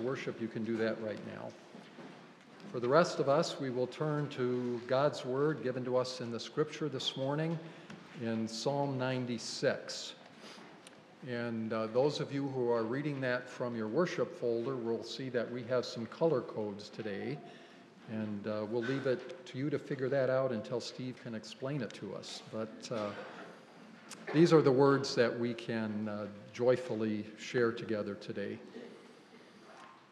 worship, you can do that right now. For the rest of us, we will turn to God's word given to us in the scripture this morning in Psalm 96. And uh, those of you who are reading that from your worship folder will see that we have some color codes today. And uh, we'll leave it to you to figure that out until Steve can explain it to us. But uh, these are the words that we can uh, joyfully share together today.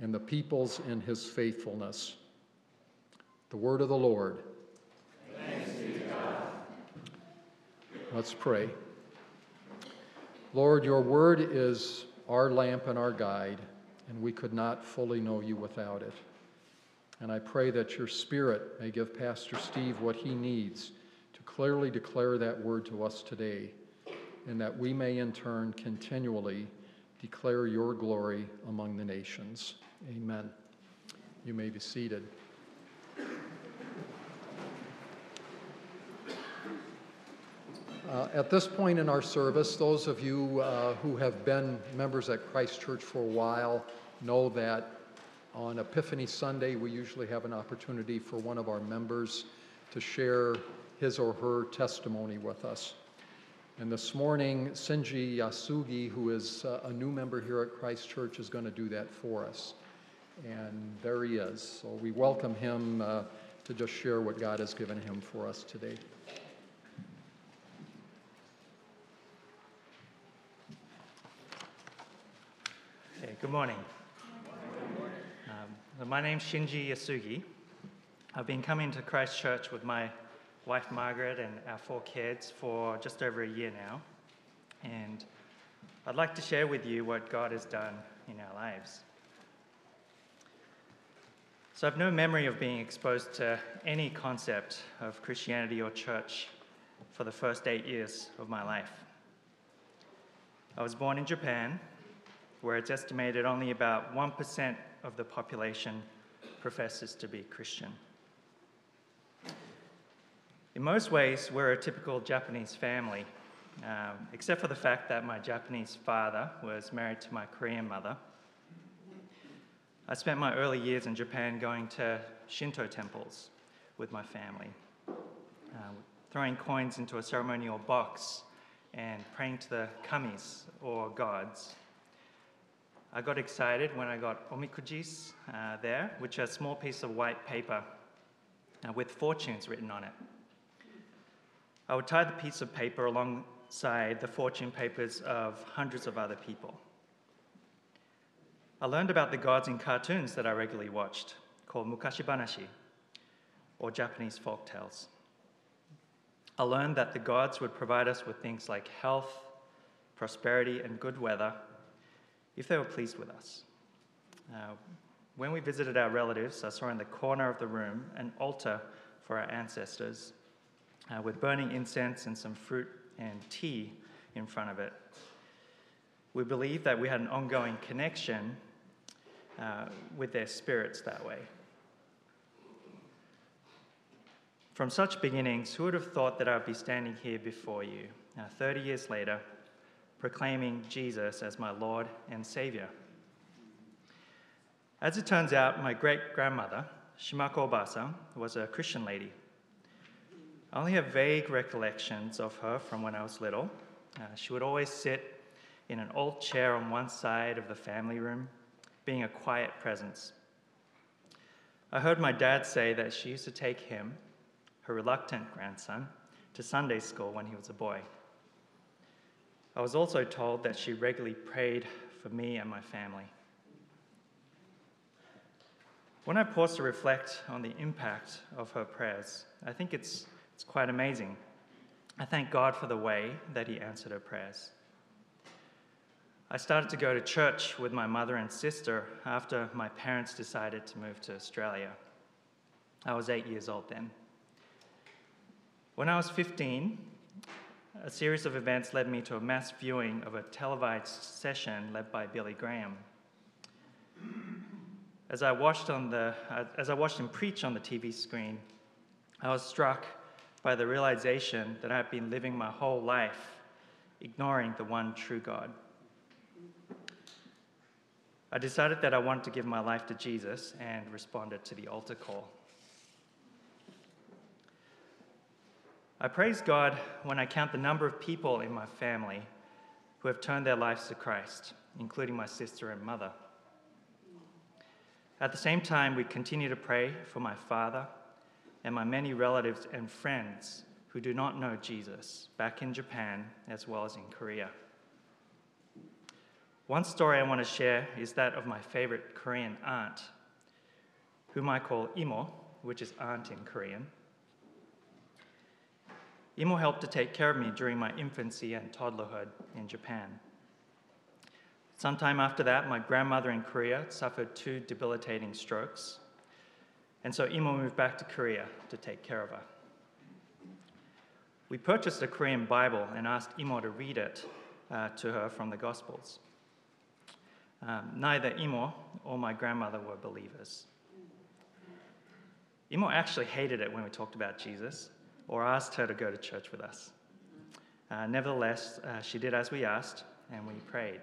and the peoples in his faithfulness. The word of the Lord. Let's pray. Lord, your word is our lamp and our guide, and we could not fully know you without it. And I pray that your spirit may give Pastor Steve what he needs to clearly declare that word to us today, and that we may in turn continually declare your glory among the nations. Amen. You may be seated. Uh, at this point in our service, those of you uh, who have been members at Christ Church for a while know that on Epiphany Sunday, we usually have an opportunity for one of our members to share his or her testimony with us. And this morning, Shinji Yasugi, who is uh, a new member here at Christ Church, is going to do that for us. And there he is. So we welcome him uh, to just share what God has given him for us today. Okay, good morning. Um, my name's Shinji Yasugi. I've been coming to Christ Church with my wife Margaret and our four kids for just over a year now. And I'd like to share with you what God has done in our lives. So I've no memory of being exposed to any concept of Christianity or church for the first eight years of my life. I was born in Japan, where it's estimated only about 1% of the population professes to be Christian. In most ways, we're a typical Japanese family, um, except for the fact that my Japanese father was married to my Korean mother. I spent my early years in Japan going to Shinto temples with my family, uh, throwing coins into a ceremonial box and praying to the kamis, or gods. I got excited when I got omikujis uh, there, which are a small piece of white paper uh, with fortunes written on it. I would tie the piece of paper alongside the fortune papers of hundreds of other people. I learned about the gods in cartoons that I regularly watched, called Mukashibanashi, or Japanese folk tales. I learned that the gods would provide us with things like health, prosperity, and good weather if they were pleased with us. Uh, when we visited our relatives, I saw in the corner of the room an altar for our ancestors uh, with burning incense and some fruit and tea in front of it. We believed that we had an ongoing connection uh, with their spirits that way. From such beginnings, who would have thought that I would be standing here before you, now 30 years later, proclaiming Jesus as my Lord and Savior? As it turns out, my great grandmother, Shimako Obasa, was a Christian lady. I only have vague recollections of her from when I was little. Uh, she would always sit in an old chair on one side of the family room, being a quiet presence. I heard my dad say that she used to take him her reluctant grandson, to Sunday school when he was a boy. I was also told that she regularly prayed for me and my family. When I pause to reflect on the impact of her prayers, I think it's, it's quite amazing. I thank God for the way that He answered her prayers. I started to go to church with my mother and sister after my parents decided to move to Australia. I was eight years old then. When I was 15, a series of events led me to a mass viewing of a televised session led by Billy Graham. As I watched, on the, as I watched him preach on the TV screen, I was struck by the realization that I had been living my whole life ignoring the one true God. I decided that I wanted to give my life to Jesus and responded to the altar call. I praise God when I count the number of people in my family who have turned their lives to Christ, including my sister and mother. At the same time, we continue to pray for my father and my many relatives and friends who do not know Jesus back in Japan as well as in Korea. One story I want to share is that of my favorite Korean aunt, whom I call Imo, which is aunt in Korean. Imo helped to take care of me during my infancy and toddlerhood in Japan. Sometime after that, my grandmother in Korea suffered two debilitating strokes, and so Imo moved back to Korea to take care of her. We purchased a Korean Bible and asked Imo to read it uh, to her from the Gospels. Um, neither Imo or my grandmother were believers. Imo actually hated it when we talked about Jesus or asked her to go to church with us. Uh, nevertheless, uh, she did as we asked, and we prayed.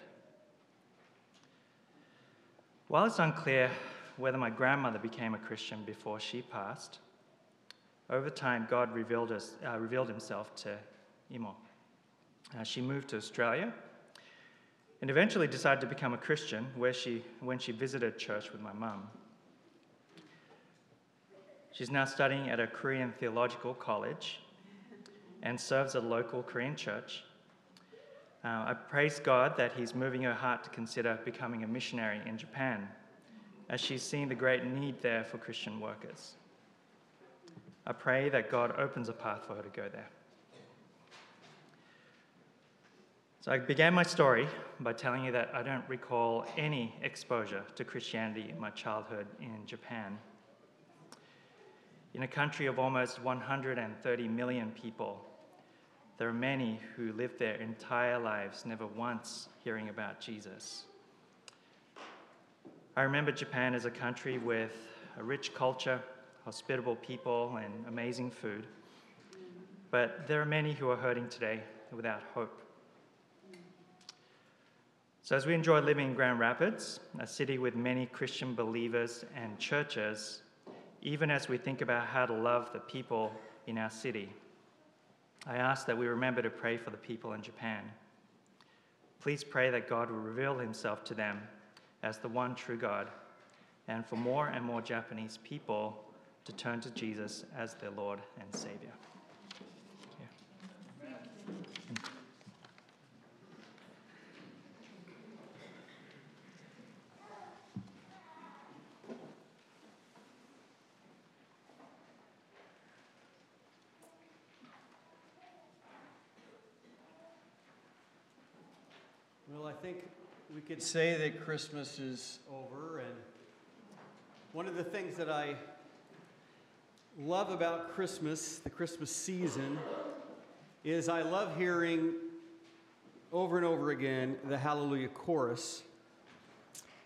While it's unclear whether my grandmother became a Christian before she passed, over time God revealed, us, uh, revealed himself to Imo. Uh, she moved to Australia and eventually decided to become a Christian where she, when she visited church with my mum. She's now studying at a Korean theological college and serves a local Korean church. Uh, I praise God that He's moving her heart to consider becoming a missionary in Japan, as she's seen the great need there for Christian workers. I pray that God opens a path for her to go there. So I began my story by telling you that I don't recall any exposure to Christianity in my childhood in Japan. In a country of almost 130 million people, there are many who live their entire lives never once hearing about Jesus. I remember Japan as a country with a rich culture, hospitable people, and amazing food. But there are many who are hurting today without hope. So, as we enjoy living in Grand Rapids, a city with many Christian believers and churches, even as we think about how to love the people in our city. I ask that we remember to pray for the people in Japan. Please pray that God will reveal himself to them as the one true God, and for more and more Japanese people to turn to Jesus as their Lord and Savior. think we could say that Christmas is over. And one of the things that I love about Christmas, the Christmas season, is I love hearing over and over again the Hallelujah chorus.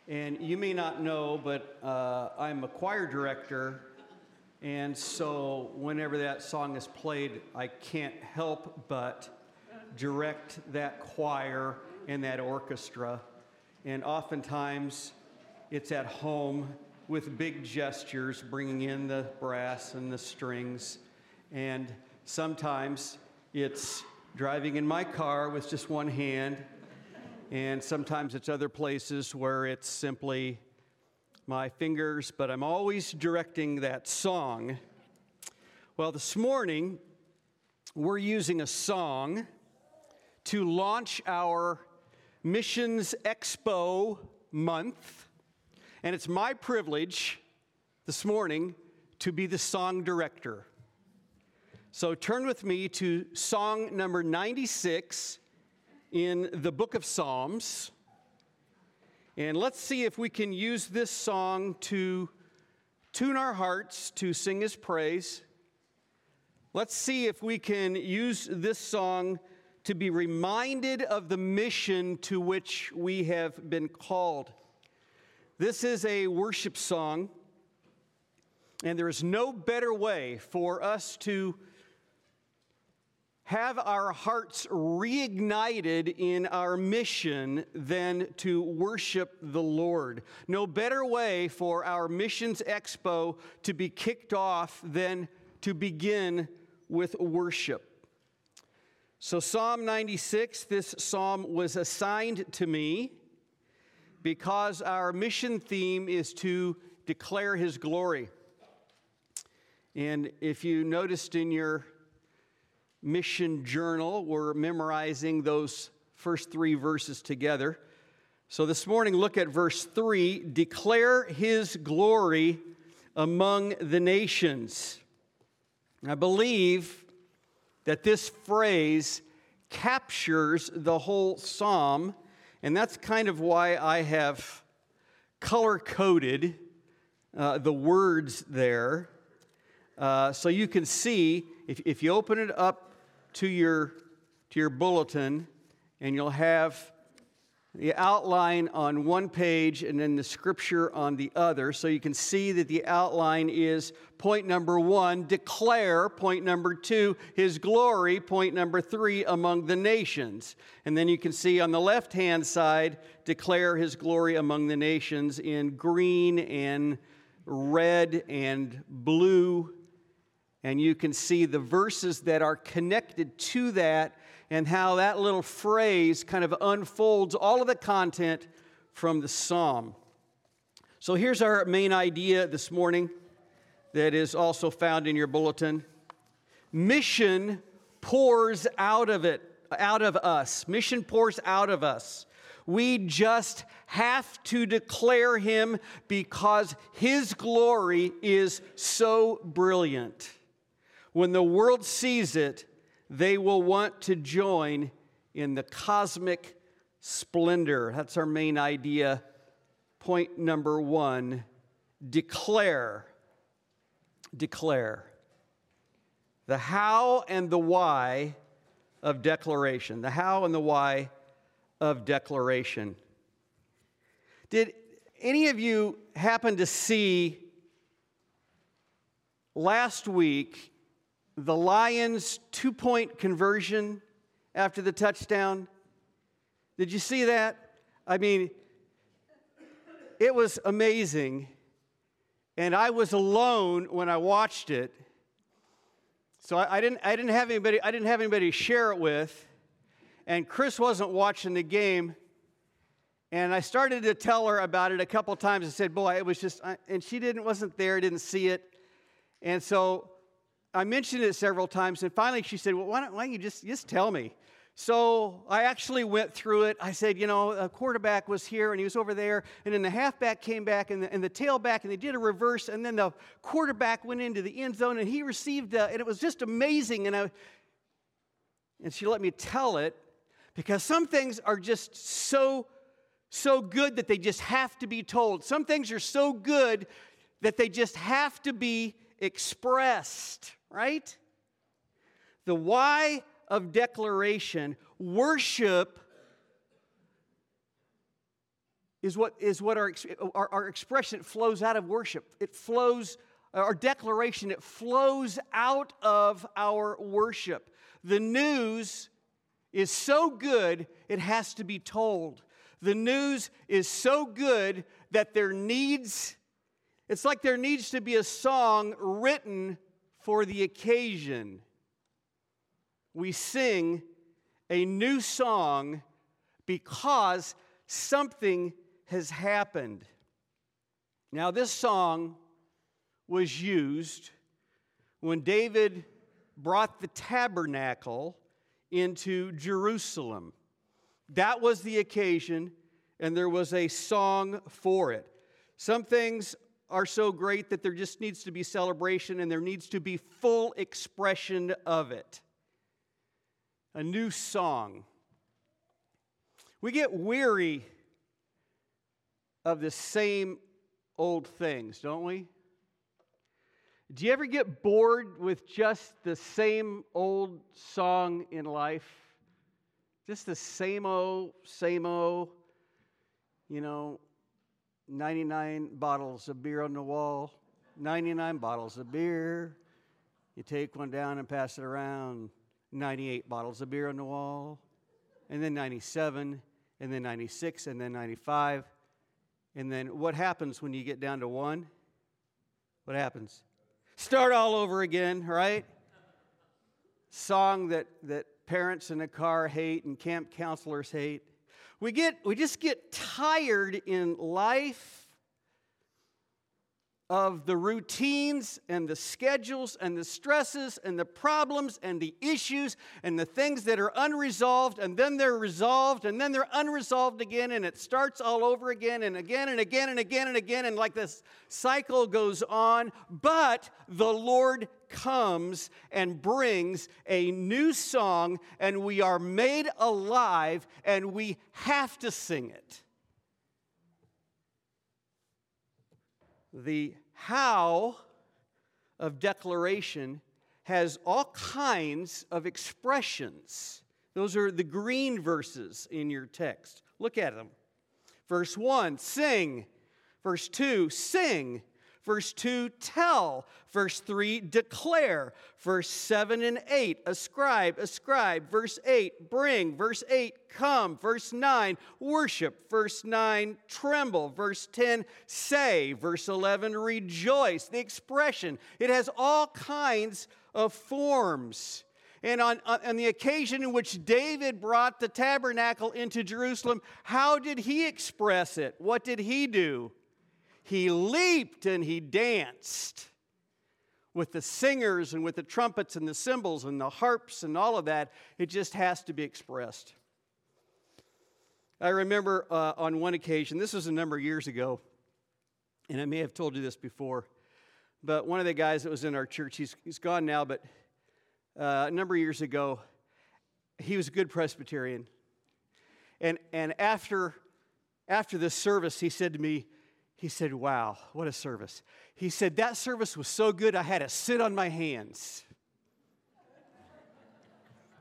And you may not know, but uh, I'm a choir director And so, whenever that song is played, I can't help but direct that choir and that orchestra. And oftentimes, it's at home with big gestures, bringing in the brass and the strings. And sometimes it's driving in my car with just one hand. And sometimes it's other places where it's simply my fingers, but I'm always directing that song. Well, this morning, we're using a song to launch our Missions Expo month. And it's my privilege this morning to be the song director. So turn with me to song number 96 in the book of Psalms. And let's see if we can use this song to tune our hearts to sing his praise. Let's see if we can use this song to be reminded of the mission to which we have been called. This is a worship song, and there is no better way for us to have our hearts reignited in our mission than to worship the Lord. No better way for our Missions Expo to be kicked off than to begin with worship. So, Psalm 96, this psalm was assigned to me because our mission theme is to declare his glory. And if you noticed in your mission journal. We're memorizing those first three verses together. So this morning, look at verse 3 declare his glory among the nations. I believe that this phrase captures the whole psalm, and that's kind of why I have color coded uh, the words there. Uh, so you can see, if, if you open it up to your, to your bulletin, and you'll have the outline on one page and then the scripture on the other. So you can see that the outline is point number one, declare. Point number two, his glory. Point number three, among the nations. And then you can see on the left hand side, declare his glory among the nations in green and red and blue and you can see the verses that are connected to that and how that little phrase kind of unfolds all of the content from the psalm. So here's our main idea this morning that is also found in your bulletin. Mission pours out of it, out of us. Mission pours out of us. We just have to declare him because his glory is so brilliant. When the world sees it, they will want to join in the cosmic splendor. That's our main idea. Point number one declare. Declare. The how and the why of declaration. The how and the why of declaration. Did any of you happen to see last week the Lions' two point conversion after the touchdown. Did you see that? I mean, it was amazing. And I was alone when I watched it. So I, I, didn't, I, didn't have anybody, I didn't have anybody to share it with. And Chris wasn't watching the game. And I started to tell her about it a couple times. I said, Boy, it was just, and she didn't, wasn't there, didn't see it. And so I mentioned it several times, and finally she said, Well, why don't, why don't you just, just tell me? So I actually went through it. I said, you know, a quarterback was here and he was over there, and then the halfback came back and the, and the tailback, and they did a reverse, and then the quarterback went into the end zone and he received, a, and it was just amazing. And, I, and she let me tell it because some things are just so, so good that they just have to be told. Some things are so good that they just have to be expressed right? The why of declaration, worship is what, is what our, our, our expression flows out of worship. It flows our declaration, it flows out of our worship. The news is so good, it has to be told. The news is so good that there needs, it's like there needs to be a song written for the occasion. We sing a new song because something has happened. Now, this song was used when David brought the tabernacle into Jerusalem. That was the occasion, and there was a song for it. Some things are so great that there just needs to be celebration and there needs to be full expression of it. A new song. We get weary of the same old things, don't we? Do you ever get bored with just the same old song in life? Just the same old, same old, you know, 99 bottles of beer on the wall, 99 bottles of beer. You take one down and pass it around, 98 bottles of beer on the wall, and then 97, and then 96, and then 95. And then what happens when you get down to one? What happens? Start all over again, right? Song that, that parents in the car hate and camp counselors hate. We, get, we just get tired in life of the routines and the schedules and the stresses and the problems and the issues and the things that are unresolved and then they're resolved and then they're unresolved again and it starts all over again and again and again and again and again and like this cycle goes on. But the Lord comes and brings a new song and we are made alive and we have to sing it the how of declaration has all kinds of expressions. Those are the green verses in your text. Look at them. Verse 1, sing. Verse 2, sing. Verse 2, tell. Verse 3, declare. Verse 7 and 8, ascribe, ascribe. Verse 8, bring. Verse 8, come. Verse 9, worship. Verse 9, tremble. Verse 10, say. Verse 11, rejoice. The expression, it has all kinds of forms. And on, on, the occasion in which David brought the tabernacle into Jerusalem, how did he express it? What did he do? He leaped and he danced with the singers and with the trumpets and the cymbals and the harps and all of that. It just has to be expressed. I remember uh, on one occasion, this was a number of years ago, and I may have told you this before, but one of the guys that was in our church, he's, he's gone now, but uh, a number of years ago, he was a good Presbyterian. And, and after, after this service, he said to me, he said, Wow, what a service. He said, That service was so good, I had to sit on my hands.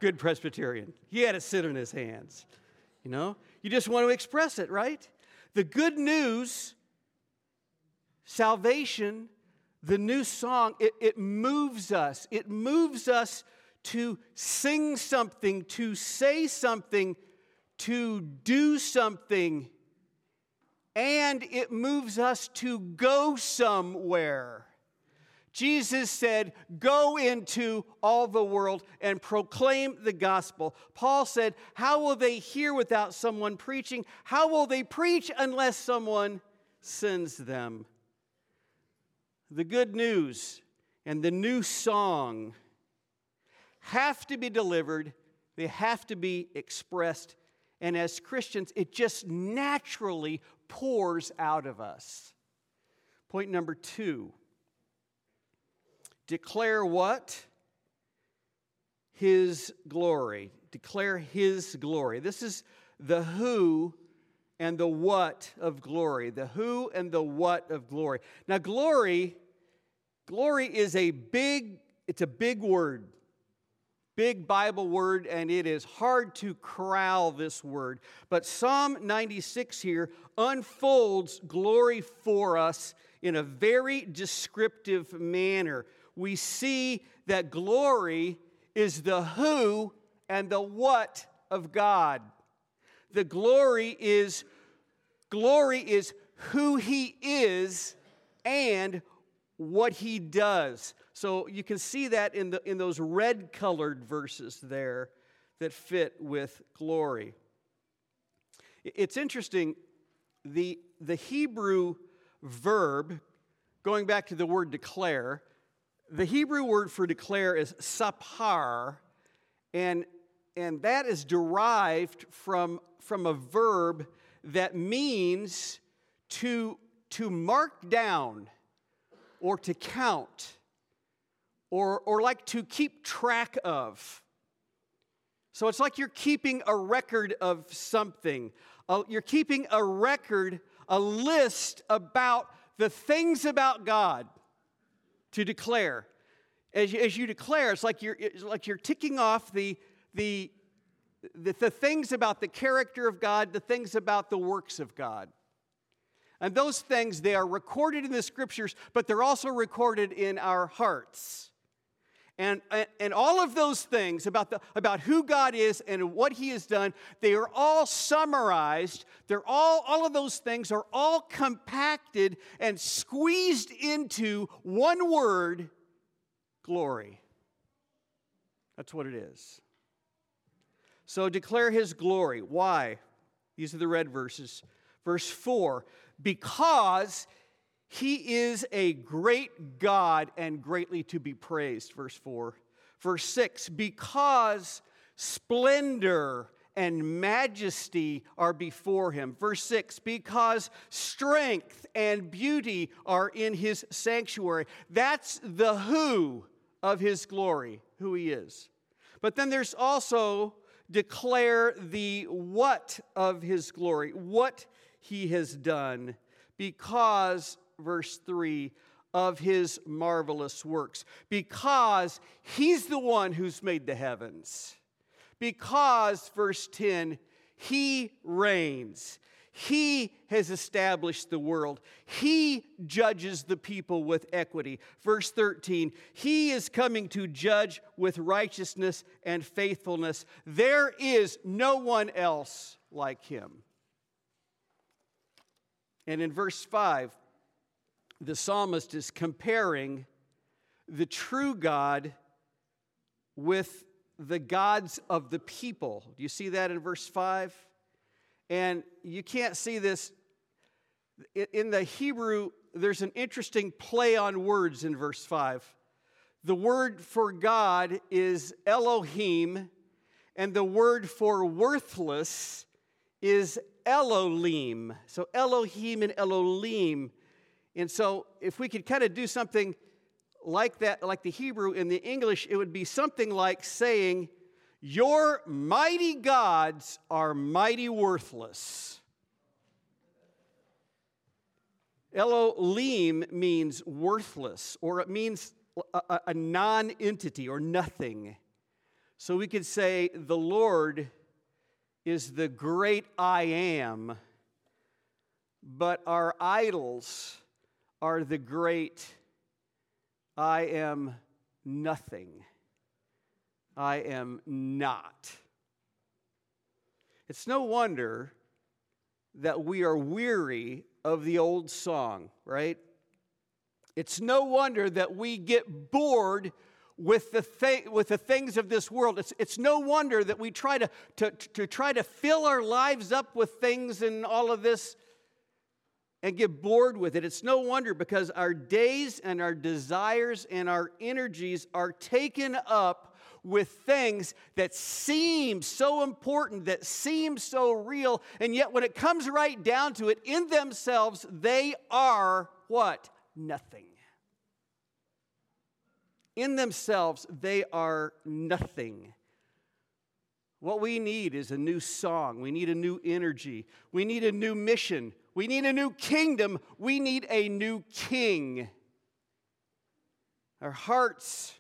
Good Presbyterian. He had to sit on his hands. You know, you just want to express it, right? The good news, salvation, the new song, it, it moves us. It moves us to sing something, to say something, to do something and it moves us to go somewhere. Jesus said, Go into all the world and proclaim the gospel. Paul said, How will they hear without someone preaching? How will they preach unless someone sends them? The good news and the new song have to be delivered, they have to be expressed. And as Christians, it just naturally pours out of us. Point number two declare what? His glory. Declare His glory. This is the who and the what of glory. The who and the what of glory. Now, glory, glory is a big, it's a big word big Bible word, and it is hard to corral this word. But Psalm 96 here unfolds glory for us in a very descriptive manner. We see that glory is the who and the what of God. The glory is glory is who he is and what he does. So you can see that in, the, in those red colored verses there that fit with glory. It's interesting, the, the Hebrew verb, going back to the word declare, the Hebrew word for declare is sapar, and, and that is derived from, from a verb that means to, to mark down or to count or, or like to keep track of. So it's like you're keeping a record of something. Uh, you're keeping a record, a list about the things about God to declare. As you, as you declare, it's like you're, it's like you're ticking off the, the, the, the things about the character of God, the things about the works of God. And those things, they are recorded in the scriptures, but they're also recorded in our hearts. And, and all of those things about, the, about who God is and what He has done, they are all summarized. They're all, all of those things are all compacted and squeezed into one word glory. That's what it is. So declare His glory. Why? These are the red verses. Verse 4 because he is a great God and greatly to be praised. Verse 4. Verse 6 because splendor and majesty are before him. Verse 6 because strength and beauty are in his sanctuary. That's the who of his glory, who he is. But then there's also declare the what of his glory, what he has done, because verse 3, of his marvelous works. Because he's the one who's made the heavens. Because, verse 10, he reigns. He has established the world. He judges the people with equity. Verse 13, He is coming to judge with righteousness and faithfulness. There is no one else like Him. And in verse 5, the psalmist is comparing the true God with the gods of the people. Do you see that in verse 5? And you can't see this. In the Hebrew, there's an interesting play on words in verse 5. The word for God is Elohim, and the word for worthless is Elilim. So Elohim and Elilim and so, if we could kind of do something like that, like the Hebrew in the English, it would be something like saying, Your mighty gods are mighty worthless. Elilim means worthless, or it means a, a non entity or nothing. So we could say, The Lord is the great I am, but our idols are the great I am nothing. I am not. It's no wonder that we are weary of the old song, right? It's no wonder that we get bored with the, th- with the things of this world. It's, it's no wonder that we try to, to, to try to fill our lives up with things and all of this and get bored with it. It's no wonder because our days and our desires and our energies are taken up with things that seem so important, that seem so real, and yet when it comes right down to it, in themselves, they are what? Nothing. In themselves, they are nothing. What we need is a new song. We need a new energy. We need a new mission. We need a new kingdom. We need a new king. Our hearts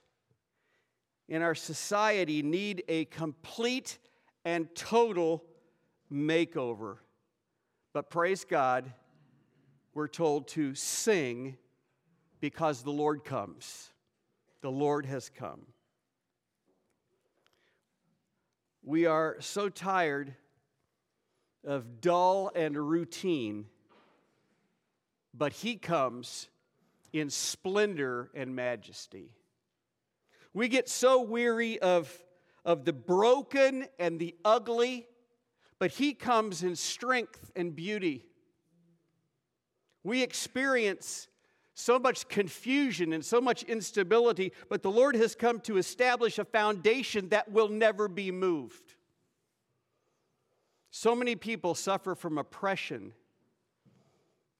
in our society need a complete and total makeover. But praise God, we're told to sing because the Lord comes. The Lord has come. We are so tired of dull and routine, but He comes in splendor and majesty. We get so weary of, of the broken and the ugly, but He comes in strength and beauty. We experience so much confusion and so much instability, but the Lord has come to establish a foundation that will never be moved. So many people suffer from oppression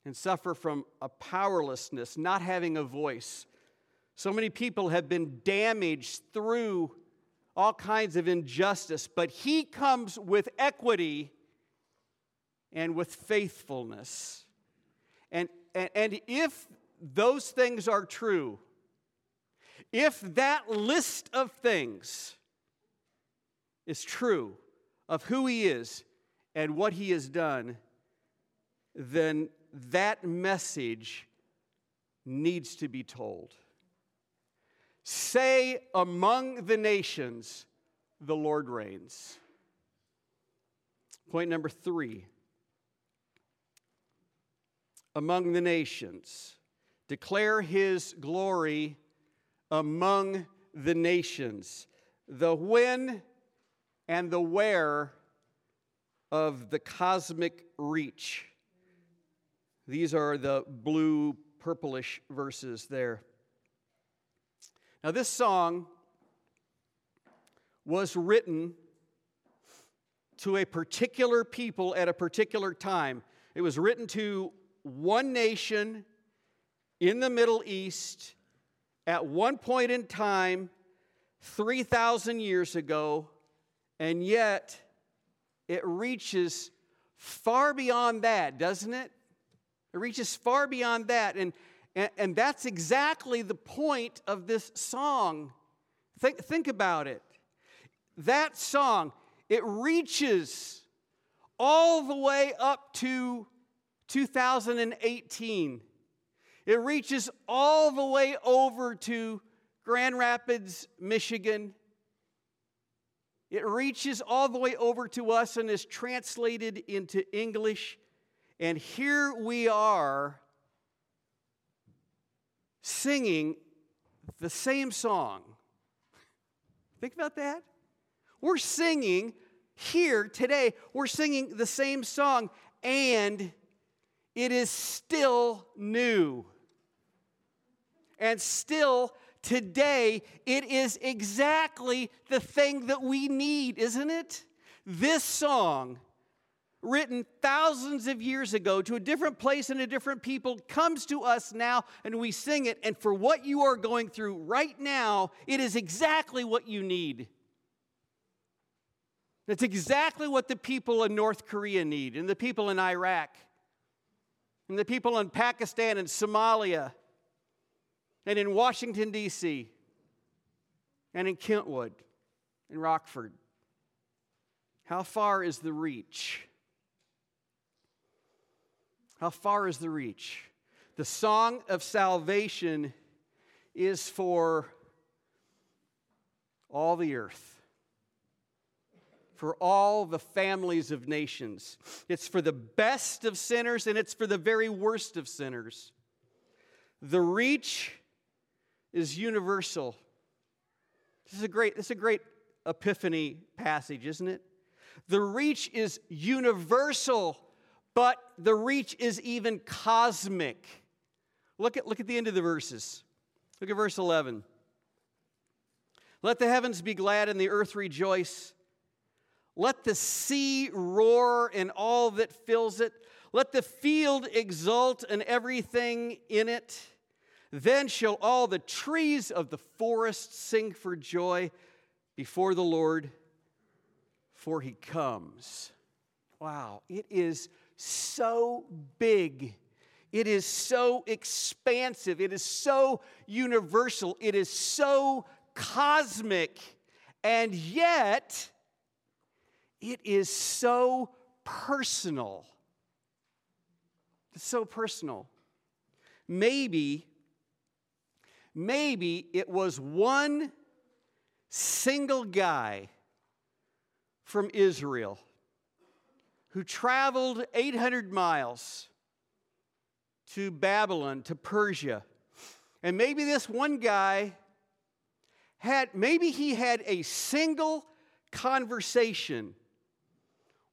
and suffer from a powerlessness, not having a voice. So many people have been damaged through all kinds of injustice, but He comes with equity and with faithfulness. And, and, and if those things are true, if that list of things is true of who He is and what He has done, then that message needs to be told. Say among the nations, the Lord reigns. Point number three among the nations. Declare his glory among the nations. The when and the where of the cosmic reach. These are the blue, purplish verses there. Now, this song was written to a particular people at a particular time. It was written to one nation in the Middle East at one point in time, 3,000 years ago, and yet it reaches far beyond that, doesn't it? It reaches far beyond that. And, and, and that's exactly the point of this song. Think, think about it. That song, it reaches all the way up to 2018. It reaches all the way over to Grand Rapids, Michigan. It reaches all the way over to us and is translated into English and here we are singing the same song. Think about that. We're singing here today, we're singing the same song, and it is still new. And still today, it is exactly the thing that we need, isn't it? This song written thousands of years ago to a different place and a different people comes to us now and we sing it. And for what you are going through right now, it is exactly what you need. That's exactly what the people in North Korea need, and the people in Iraq, and the people in Pakistan and Somalia, and in Washington, D.C., and in Kentwood, and Rockford. How far is the reach? How far is the reach? The song of salvation is for all the earth, for all the families of nations. It's for the best of sinners and it's for the very worst of sinners. The reach is universal. This is a great, this is a great epiphany passage, isn't it? The reach is universal but the reach is even cosmic. Look at, look at the end of the verses. Look at verse 11. Let the heavens be glad and the earth rejoice. Let the sea roar and all that fills it. Let the field exult and everything in it. Then shall all the trees of the forest sing for joy before the Lord, for he comes. Wow, it is so big. It is so expansive. It is so universal. It is so cosmic. And yet, it is so personal. It's so personal. Maybe, maybe it was one single guy from Israel who traveled 800 miles to Babylon, to Persia. And maybe this one guy had, maybe he had a single conversation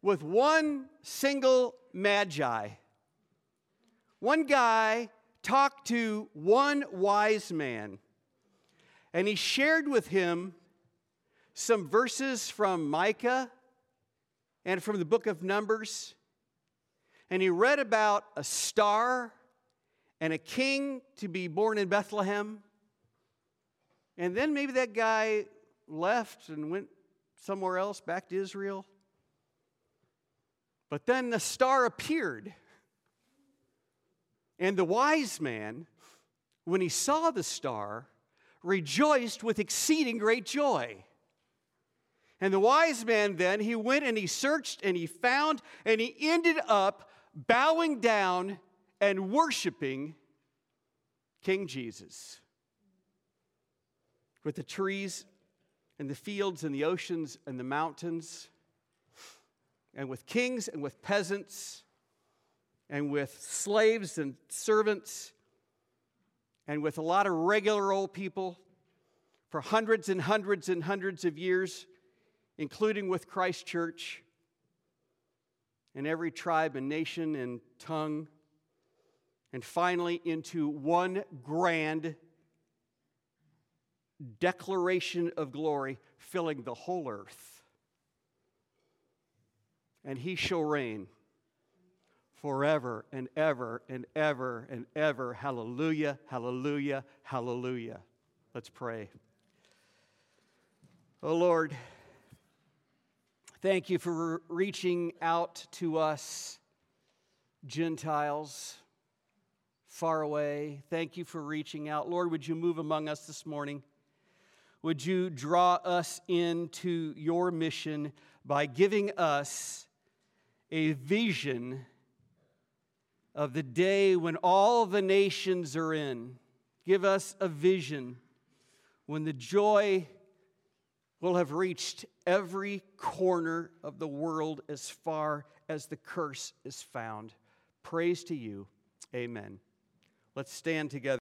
with one single magi. One guy talked to one wise man, and he shared with him some verses from Micah and from the book of Numbers. And he read about a star and a king to be born in Bethlehem. And then maybe that guy left and went somewhere else, back to Israel. But then the star appeared. And the wise man, when he saw the star, rejoiced with exceeding great joy. And the wise man then, he went and he searched and he found and he ended up bowing down and worshiping King Jesus. With the trees and the fields and the oceans and the mountains, and with kings and with peasants, and with slaves and servants, and with a lot of regular old people for hundreds and hundreds and hundreds of years, including with Christ Church, and every tribe and nation and tongue, and finally into one grand declaration of glory filling the whole earth. And he shall reign forever and ever and ever and ever. Hallelujah, hallelujah, hallelujah. Let's pray. Oh Lord, thank you for reaching out to us, Gentiles, far away. Thank you for reaching out. Lord, would you move among us this morning? Would you draw us into your mission by giving us a vision of the day when all the nations are in? Give us a vision when the joy will have reached every corner of the world as far as the curse is found. Praise to you. Amen. Let's stand together.